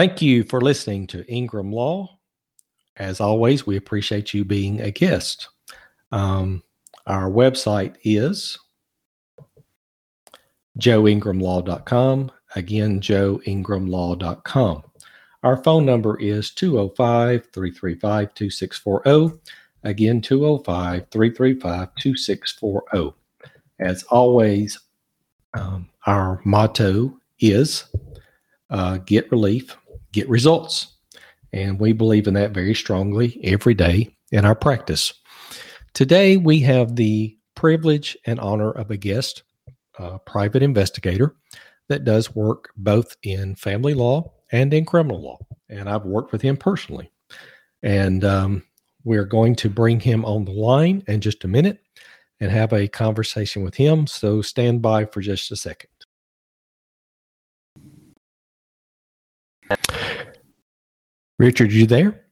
Thank you for listening to Ingram Law. As always, we appreciate you being a guest. Um, our website is joeingramlaw.com. Again, joeingramlaw.com. Our phone number is 205 335 2640. Again, 205 335 2640. As always, um, our motto is uh, get relief, get results. And we believe in that very strongly every day in our practice. Today, we have the privilege and honor of a guest, a private investigator that does work both in family law and in criminal law. And I've worked with him personally. And um, we're going to bring him on the line in just a minute and have a conversation with him. So stand by for just a second. Richard, you there?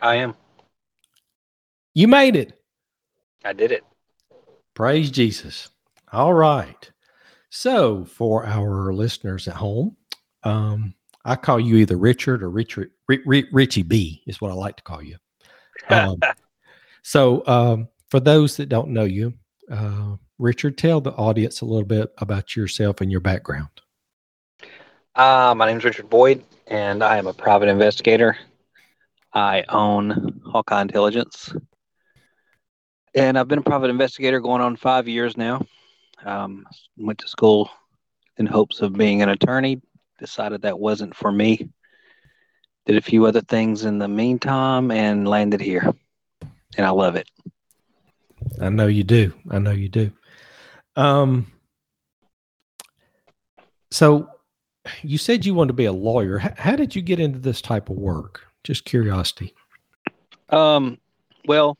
I am. You made it. I did it. Praise Jesus. All right. So, for our listeners at home, um, I call you either Richard or Richard R- R- Richie B is what I like to call you. Um, so, um, for those that don't know you, uh, Richard, tell the audience a little bit about yourself and your background. Uh, my name is Richard Boyd, and I am a private investigator. I own Hawkeye Intelligence, and I've been a private investigator going on five years now. Um, went to school in hopes of being an attorney. Decided that wasn't for me. Did a few other things in the meantime, and landed here, and I love it. I know you do. I know you do. Um, so you said you wanted to be a lawyer. H- how did you get into this type of work? Just curiosity. Um, well,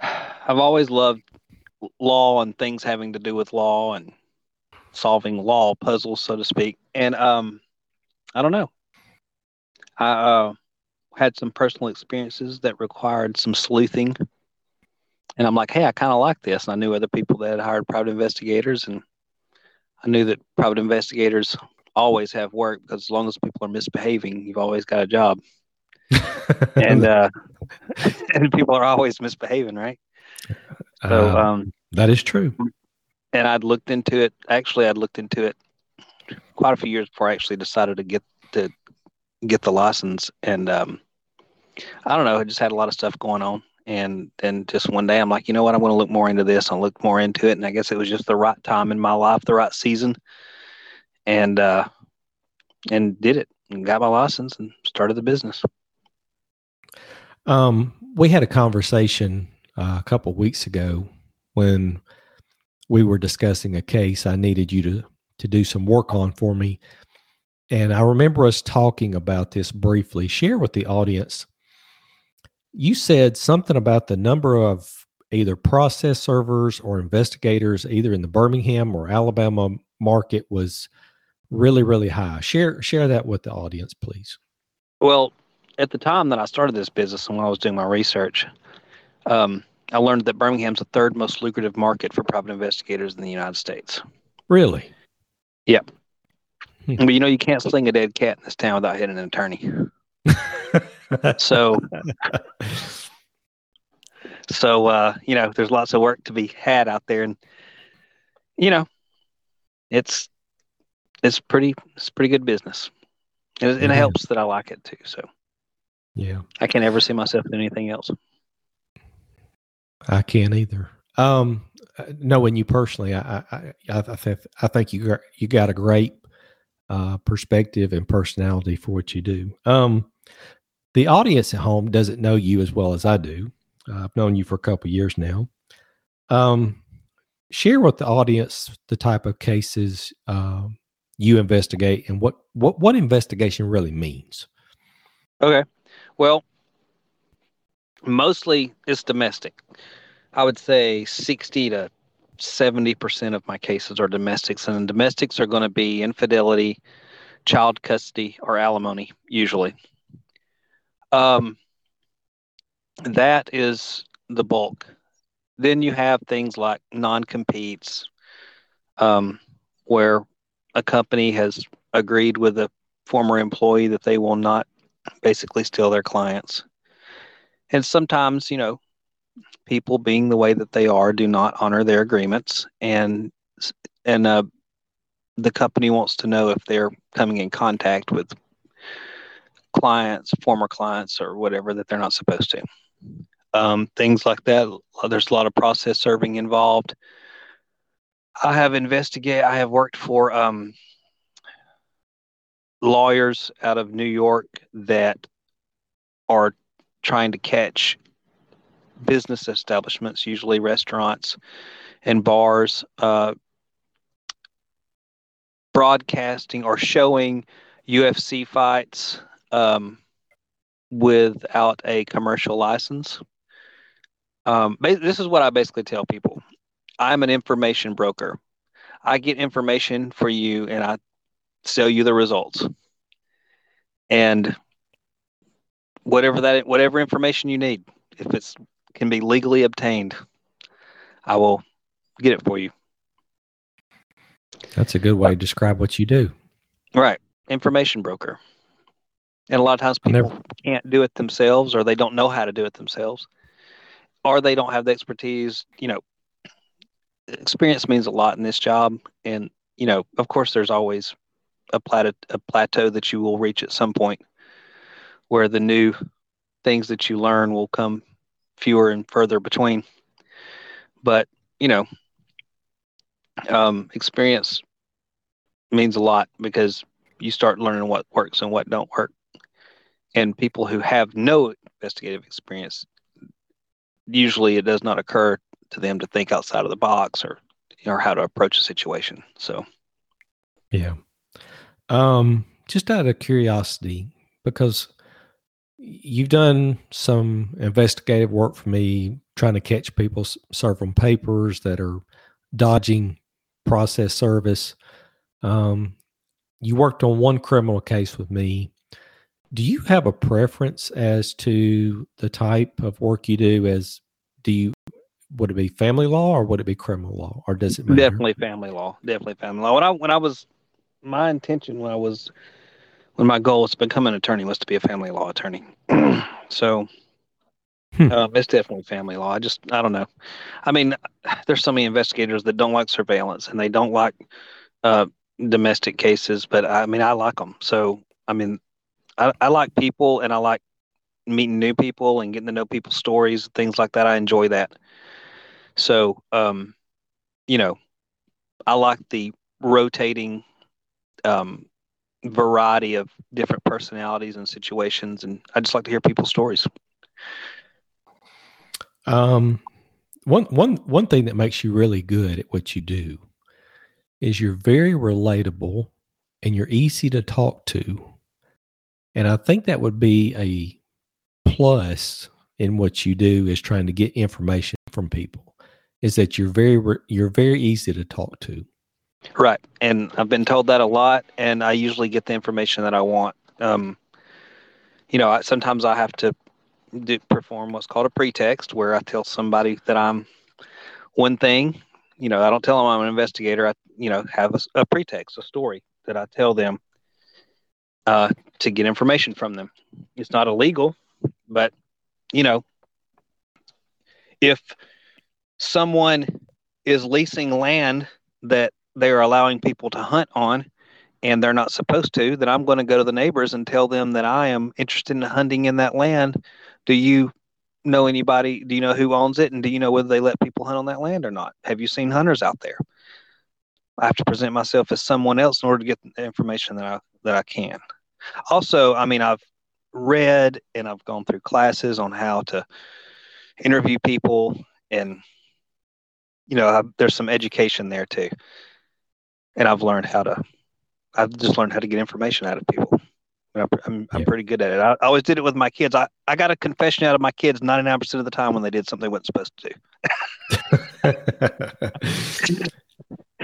I've always loved law and things having to do with law and solving law puzzles, so to speak. And um, I don't know. I uh, had some personal experiences that required some sleuthing, and I'm like, hey, I kind of like this. And I knew other people that had hired private investigators, and I knew that private investigators always have work because as long as people are misbehaving, you've always got a job. and uh, and people are always misbehaving, right? So Uh, um, that is true. and I'd looked into it. Actually, I'd looked into it quite a few years before I actually decided to get to get the license. And um, I don't know, I just had a lot of stuff going on. And then just one day, I'm like, you know what? I'm going to look more into this. I'll look more into it. And I guess it was just the right time in my life, the right season, and uh, and did it and got my license and started the business. Um, we had a conversation uh, a couple weeks ago when we were discussing a case I needed you to to do some work on for me, and I remember us talking about this briefly. Share with the audience. You said something about the number of either process servers or investigators, either in the Birmingham or Alabama market, was really really high. Share share that with the audience, please. Well, at the time that I started this business and when I was doing my research, um, I learned that Birmingham's the third most lucrative market for private investigators in the United States. Really. Yep. but you know, you can't sling a dead cat in this town without hitting an attorney. So, so uh, you know, there's lots of work to be had out there, and you know, it's it's pretty it's pretty good business, and it, It helps that I like it too. So yeah. I can't ever see myself doing anything else. I can't either. Um, uh, knowing you personally, I I I, I, think I think you got, you got a great uh, perspective and personality for what you do. Um, the audience at home doesn't know you as well as I do. Uh, I've known you for a couple years now. Um, share with the audience the type of cases uh, you investigate and what what what investigation really means. Okay. Well, mostly it's domestic. I would say 60 to 70% of my cases are domestics, and domestics are going to be infidelity, child custody, or alimony, usually. Um, that is the bulk. Then you have things like non competes, um, where a company has agreed with a former employee that they will not basically steal their clients. And sometimes, you know, people being the way that they are do not honor their agreements and and uh, the company wants to know if they're coming in contact with clients, former clients, or whatever that they're not supposed to. Um, things like that. There's a lot of process serving involved. I have investigated. I have worked for um, lawyers out of New York that are trying to catch business establishments, usually restaurants and bars, uh, broadcasting or showing UFC fights um, without a commercial license. Um, this is what I basically tell people I'm an information broker. I get information for you and I sell you the results. And whatever that whatever information you need, if it's can be legally obtained, I will get it for you. That's a good way to describe what you do. Right. Information broker. And a lot of times people can't do it themselves or they don't know how to do it themselves or they don't have the expertise. You know, experience means a lot in this job. And, you know, of course, there's always a, plateau, a plateau that you will reach at some point where the new things that you learn will come fewer and further between. But, you know, um, experience means a lot because you start learning what works and what don't work. And people who have no investigative experience, usually it does not occur to them to think outside of the box or or how to approach a situation. So, yeah. Um, just out of curiosity, because you've done some investigative work for me, trying to catch people serving papers that are dodging process service. Um, you worked on one criminal case with me. Do you have a preference as to the type of work you do? As do you would it be family law or would it be criminal law, or does it matter? Definitely family law. Definitely family law. When I when I was my intention when I was when my goal was to become an attorney was to be a family law attorney. so Hmm. Um, it's definitely family law. I just, I don't know. I mean, there's so many investigators that don't like surveillance and they don't like uh, domestic cases, but I mean, I like them. So, I mean, I, I like people and I like meeting new people and getting to know people's stories, things like that. I enjoy that. So, um, you know, I like the rotating um, variety of different personalities and situations, and I just like to hear people's stories. Um, one one one thing that makes you really good at what you do is you're very relatable and you're easy to talk to, and I think that would be a plus in what you do is trying to get information from people. Is that you're very you're very easy to talk to. Right, and I've been told that a lot, and I usually get the information that I want. Um, you know, I, sometimes I have to do, perform what's called a pretext, where I tell somebody that I'm one thing. You know, I don't tell them I'm an investigator. I, you know, have a, a pretext, a story that I tell them uh, to get information from them. It's not illegal, but you know, if someone is leasing land that they're allowing people to hunt on and they're not supposed to, then I'm going to go to the neighbors and tell them that I am interested in hunting in that land do you know anybody? Do you know who owns it? And do you know whether they let people hunt on that land or not? Have you seen hunters out there? I have to present myself as someone else in order to get the information that I that I can. Also, I mean, I've read and I've gone through classes on how to interview people, and you know, I've, there's some education there too. And I've learned how to, I've just learned how to get information out of people. I'm, I'm, I'm pretty good at it. I, I, always did it with my kids. I, I got a confession out of my kids 99% of the time when they did something they weren't supposed to do.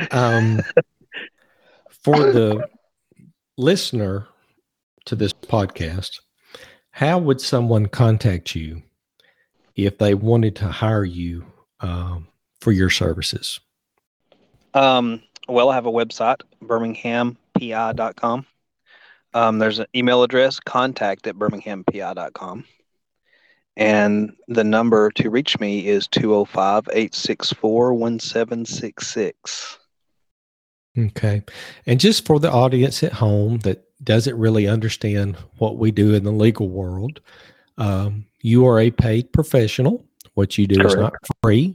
um, for the listener to this podcast, how would someone contact you if they wanted to hire you um, for your services? Um, well, I have a website, birminghampi.com. Um, there's an email address, contact at birminghampi.com. And the number to reach me is 205 864 1766. Okay. And just for the audience at home that doesn't really understand what we do in the legal world, um, you are a paid professional. What you do Correct. is not free.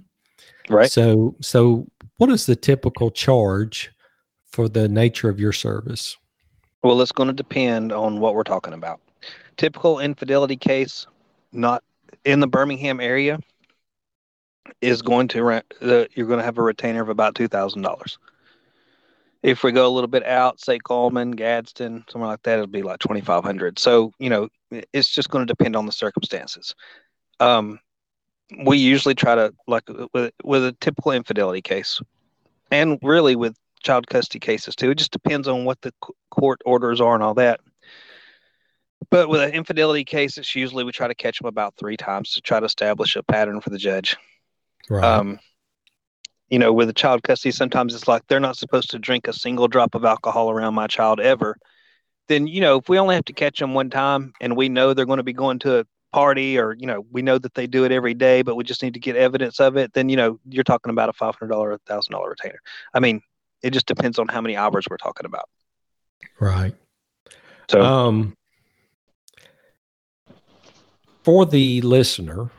Right. So, so what is the typical charge for the nature of your service? Well, it's going to depend on what we're talking about. Typical infidelity case, not in the Birmingham area, is going to rent. Uh, you're going to have a retainer of about two thousand dollars. If we go a little bit out, say Cullman, Gadsden, somewhere like that, it'll be like twenty five hundred. So you know, it's just going to depend on the circumstances. Um, we usually try to like with with a typical infidelity case, and really with child custody cases too. It just depends on what the court orders are and all that. But with an infidelity case, it's usually we try to catch them about three times to try to establish a pattern for the judge. Right. Um, you know, with a child custody, sometimes it's like they're not supposed to drink a single drop of alcohol around my child ever. Then, you know, if we only have to catch them one time and we know they're going to be going to a party or, you know, we know that they do it every day, but we just need to get evidence of it, then, you know, you're talking about a $500 or $1,000 retainer. I mean, it just depends on how many hours we're talking about. Right. So, um, for the listener,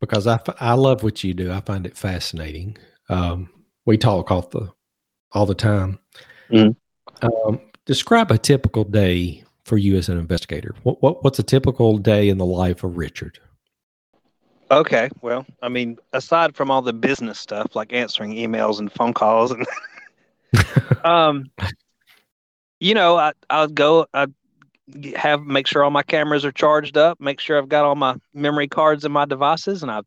because I, I love what you do, I find it fascinating. Um, we talk all the all the time. Mm-hmm. Um, describe a typical day for you as an investigator. What, what what's a typical day in the life of Richard? Okay, well, I mean, aside from all the business stuff like answering emails and phone calls and um, you know, I I'll go. I have make sure all my cameras are charged up. Make sure I've got all my memory cards in my devices, and I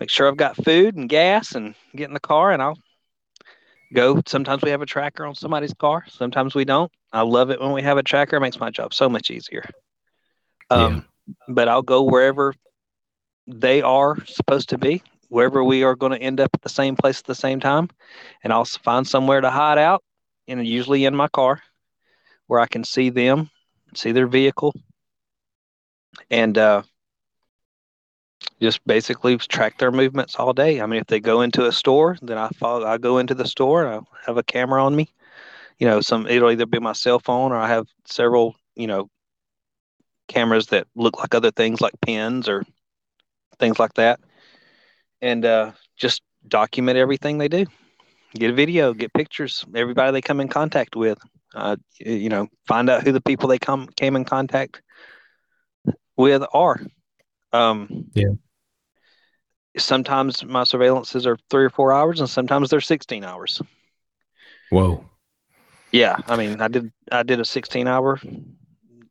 make sure I've got food and gas, and get in the car, and I'll go. Sometimes we have a tracker on somebody's car. Sometimes we don't. I love it when we have a tracker. It makes my job so much easier. Um, yeah. but I'll go wherever they are supposed to be wherever we are going to end up at the same place at the same time, and I'll find somewhere to hide out, and usually in my car, where I can see them, see their vehicle, and uh, just basically track their movements all day. I mean, if they go into a store, then I follow. I go into the store. I have a camera on me. You know, some it'll either be my cell phone or I have several. You know, cameras that look like other things like pens or things like that and uh, just document everything they do. Get a video, get pictures, everybody they come in contact with. Uh, you know, find out who the people they come came in contact with are. Um, yeah. Sometimes my surveillances are three or four hours, and sometimes they're sixteen hours. Whoa. Yeah, I mean, I did I did a sixteen hour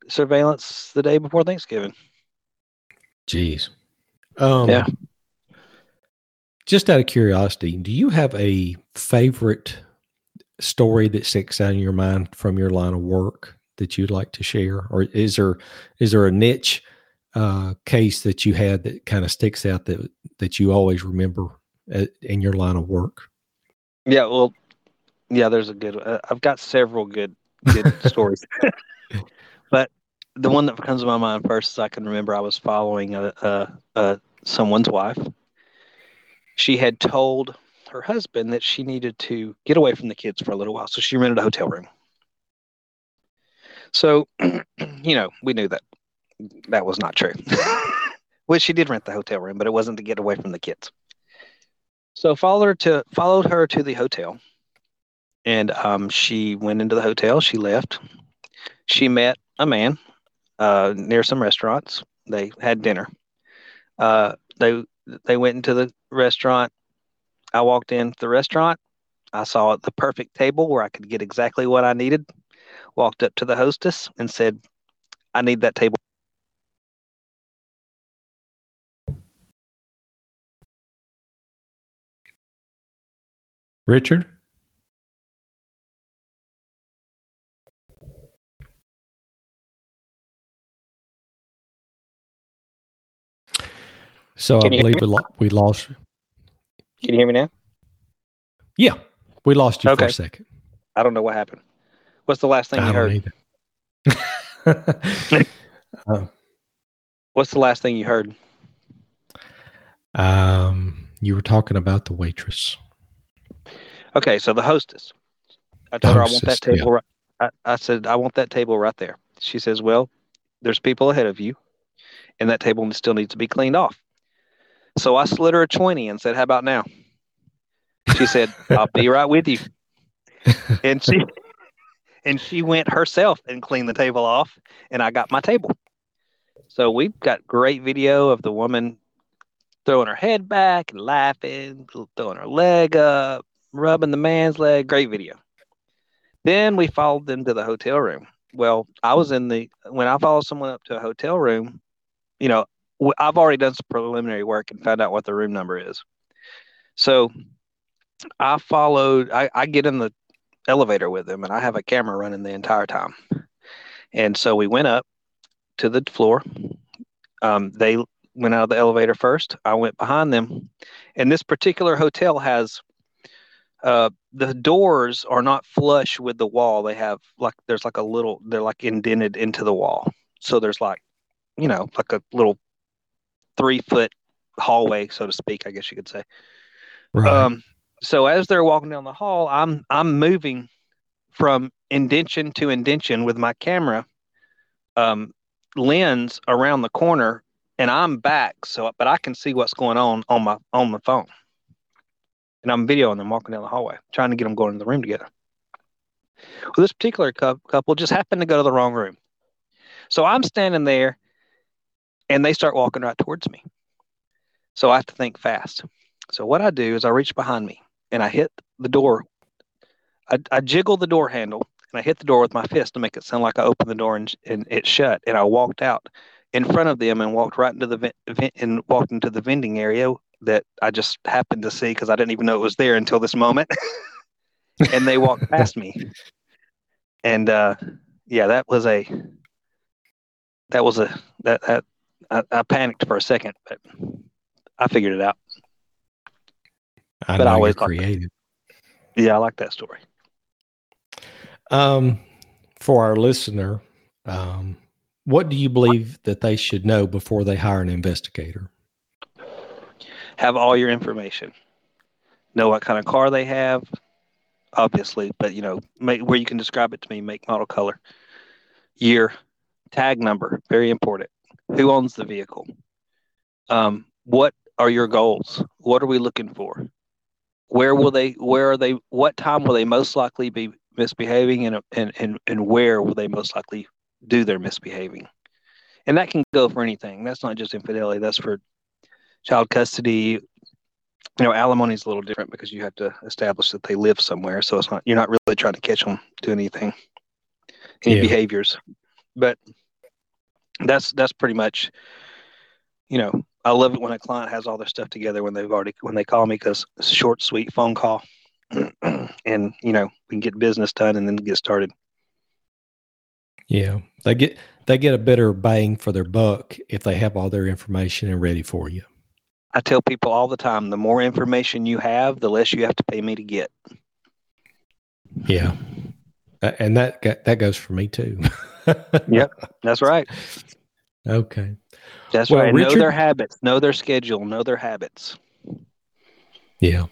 surveillance the day before Thanksgiving. Jeez. Um, yeah just out of curiosity, do you have a favorite story that sticks out in your mind from your line of work that you'd like to share, or is there is there a niche uh, case that you had that kind of sticks out that that you always remember at, in your line of work? Yeah, well, yeah, there's a good. Uh, I've got several good good stories, but the one that comes to my mind first is I can remember I was following a, a, a someone's wife she had told her husband that she needed to get away from the kids for a little while. So she rented a hotel room. So, you know, we knew that that was not true. well, she did rent the hotel room, but it wasn't to get away from the kids. So followed her to followed her to the hotel, and um, she went into the hotel. She left. She met a man uh, near some restaurants. They had dinner. Uh, they they went into the restaurant. I walked into the restaurant. I saw the perfect table where I could get exactly what I needed. Walked up to the hostess and said, I need that table. Richard? So Can I believe we, lo- we lost. Can you hear me now? Yeah, we lost you okay. for a second. I don't know what happened. What's the last thing you I heard? don't either. Uh, What's the last thing you heard? um, you were talking about the waitress. Okay, so the hostess. I told her I want that Hostess, yeah. table. Right, I, I said I want that table right there. She says, "Well, there's people ahead of you, and that table still needs to be cleaned off." So I slid her a twenty and said, "How about now?" She said, "I'll be right with you." And she and she went herself and cleaned the table off, and I got my table. So we've got great video of the woman throwing her head back and laughing, throwing her leg up, rubbing the man's leg. Great video. Then we followed them to the hotel room. Well, I was in the when I follow someone up to a hotel room, you know, I've already done some preliminary work and found out what the room number is. So I followed. I, I get in the elevator with them, and I have a camera running the entire time. And so we went up to the floor. Um, they went out of the elevator first. I went behind them, and this particular hotel has uh, the doors are not flush with the wall. They have like there's like a little they're like indented into the wall. So there's like you know like a little three foot hallway, so to speak. I guess you could say. Right. Um, so as they're walking down the hall, I'm I'm moving from indention to indention with my camera um, lens around the corner, and I'm back. So, but I can see what's going on on my on the phone, and I'm videoing them walking down the hallway, trying to get them going in the room together. Well, this particular couple just happened to go to the wrong room, so I'm standing there, and they start walking right towards me. So I have to think fast. So what I do is I reach behind me and I hit the door. I, I jiggle the door handle and I hit the door with my fist to make it sound like I opened the door and, and it shut. And I walked out in front of them and walked right into the vent, and walked into the vending area that I just happened to see because I didn't even know it was there until this moment. and they walked past me. And uh, yeah, that was a that was a that that I, I panicked for a second, but I figured it out. I but I always that. Yeah, I like that story. Um, for our listener, um, what do you believe that they should know before they hire an investigator? Have all your information. Know what kind of car they have, obviously, but you know, make where you can describe it to me, make, model, color, year, tag number, very important. Who owns the vehicle? Um, what are your goals? What are we looking for? Where will they? Where are they? What time will they most likely be misbehaving, and and and and where will they most likely do their misbehaving? And that can go for anything. That's not just infidelity. That's for child custody. You know, alimony is a little different because you have to establish that they live somewhere. So it's not you're not really trying to catch them doing anything, any Yeah. behaviors. But that's that's pretty much. You know, I love it when a client has all their stuff together when they've already when they call me because it's a short, sweet phone call, and you know we can get business done and then get started. Yeah, they get they get a better bang for their buck if they have all their information and ready for you. I tell people all the time: the more information you have, the less you have to pay me to get. Yeah, and that that goes for me too. Yep. That's right. Okay. That's Well, right. Know their habits. Know their schedule. Know their habits. Yeah.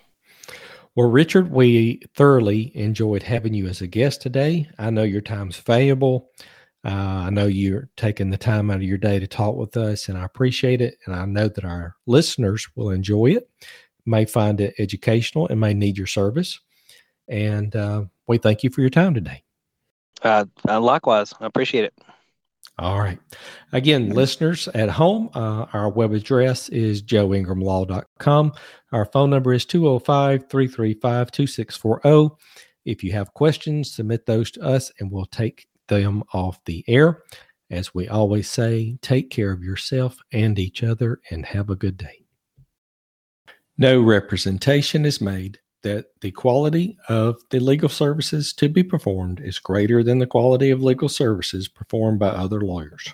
Well, Richard, we thoroughly enjoyed having you as a guest today. I know your time's valuable. Uh, I know you're taking the time out of your day to talk with us, and I appreciate it. And I know that our listeners will enjoy it, may find it educational, and may need your service. And uh, we thank you for your time today. Uh, uh, likewise, I appreciate it. All right. Again, listeners at home, uh, our web address is joeingramlaw.com. Our phone number is 205 335 2640. If you have questions, submit those to us and we'll take them off the air. As we always say, take care of yourself and each other and have a good day. No representation is made that the quality of the legal services to be performed is greater than the quality of legal services performed by other lawyers.